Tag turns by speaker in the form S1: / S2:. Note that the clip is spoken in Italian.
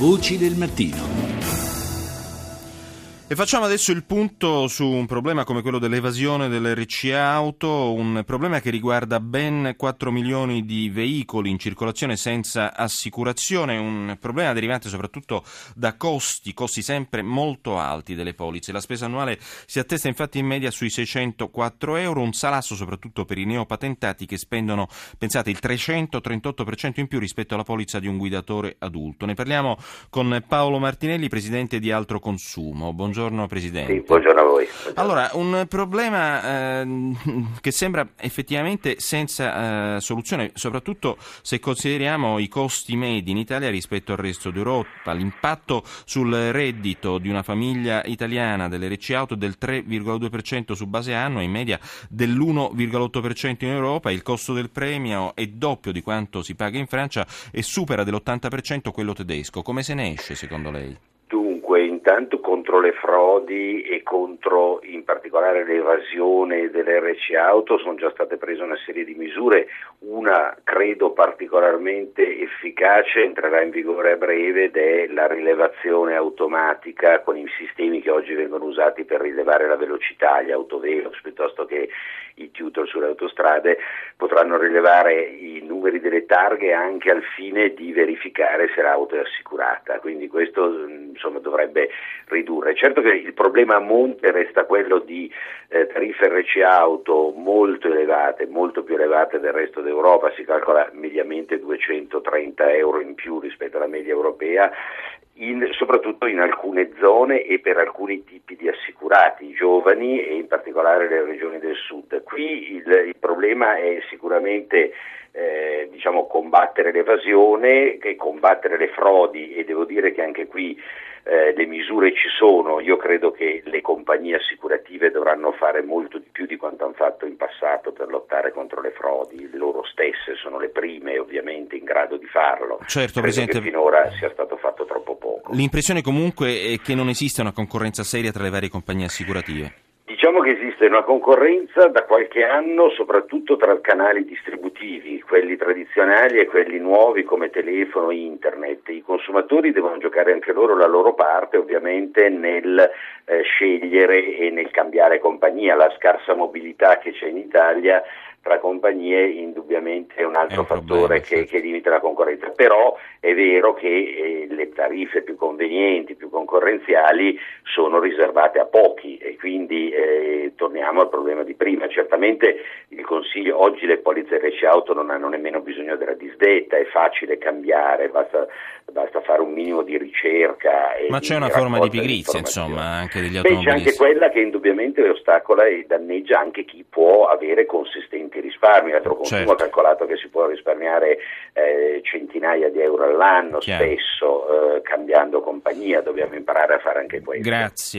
S1: Voci del mattino.
S2: E facciamo adesso il punto su un problema come quello dell'evasione dell'RCA auto, un problema che riguarda ben 4 milioni di veicoli in circolazione senza assicurazione, un problema derivante soprattutto da costi, costi sempre molto alti delle polizze. La spesa annuale si attesta infatti in media sui 604 euro, un salasso soprattutto per i neopatentati che spendono, pensate, il 338% in più rispetto alla polizza di un guidatore adulto. Ne parliamo con Paolo Martinelli, presidente di Altro Consumo. Buongiorno. Buongiorno Presidente.
S3: Sì, buongiorno a voi. Buongiorno.
S2: Allora, un problema eh, che sembra effettivamente senza eh, soluzione, soprattutto se consideriamo i costi medi in Italia rispetto al resto d'Europa. L'impatto sul reddito di una famiglia italiana delle RC Auto del 3,2% su base annua, in media dell'1,8% in Europa. Il costo del premio è doppio di quanto si paga in Francia e supera dell'80% quello tedesco. Come se ne esce secondo lei?
S3: Intanto contro le frodi e contro in particolare l'evasione delle RC auto sono già state prese una serie di misure, una credo particolarmente efficace entrerà in vigore a breve ed è la rilevazione automatica con i sistemi che oggi vengono usati per rilevare la velocità, gli autovelox piuttosto che i tutor sulle autostrade potranno rilevare i numeri delle targhe anche al fine di verificare se l'auto è assicurata, quindi questo insomma, dovrebbe ridurre. Certo che il problema a monte resta quello di eh, tariffe RC auto molto elevate, molto più elevate del resto d'Europa, si calcola mediamente 230 euro in più rispetto alla media europea in, soprattutto in alcune zone e per alcuni tipi di assicurati, giovani e in particolare le regioni del sud. Qui il, il problema è sicuramente eh, diciamo, combattere l'evasione combattere le frodi e devo dire che anche qui eh, le misure ci sono, io credo che le compagnie assicurative dovranno fare molto di più di quanto hanno fatto in passato per lottare contro le frodi, loro stesse ovviamente in grado di farlo.
S2: Certo,
S3: credo
S2: Presidente.
S3: che finora sia stato fatto troppo poco.
S2: L'impressione comunque è che non esista una concorrenza seria tra le varie compagnie assicurative.
S3: Diciamo che esiste una concorrenza da qualche anno soprattutto tra canali distributivi, quelli tradizionali e quelli nuovi come telefono e internet. I consumatori devono giocare anche loro la loro parte ovviamente nel eh, scegliere e nel cambiare compagnia. La scarsa mobilità che c'è in Italia tra compagnie indubbiamente è un altro è un fattore problema, che, certo. che, limita la concorrenza, però è vero che eh, le tariffe più convenienti, più concorrenziali sono riservate a pochi e quindi eh, torniamo al problema di prima. Certamente il Consiglio, oggi le polizze RC auto non hanno nemmeno bisogno della disdetta, è facile cambiare, basta, basta fare un minimo di ricerca.
S2: Ma c'è una forma di pigrizia insomma anche degli automobilisti.
S3: Beh, c'è anche quella che indubbiamente ostacola e danneggia anche chi può avere consistenti importanti risparmi, l'altro consumo certo. ha calcolato che si può risparmiare eh, centinaia di euro all'anno, Chiaro. spesso eh, cambiando compagnia, dobbiamo imparare a fare anche questo.
S2: Grazie.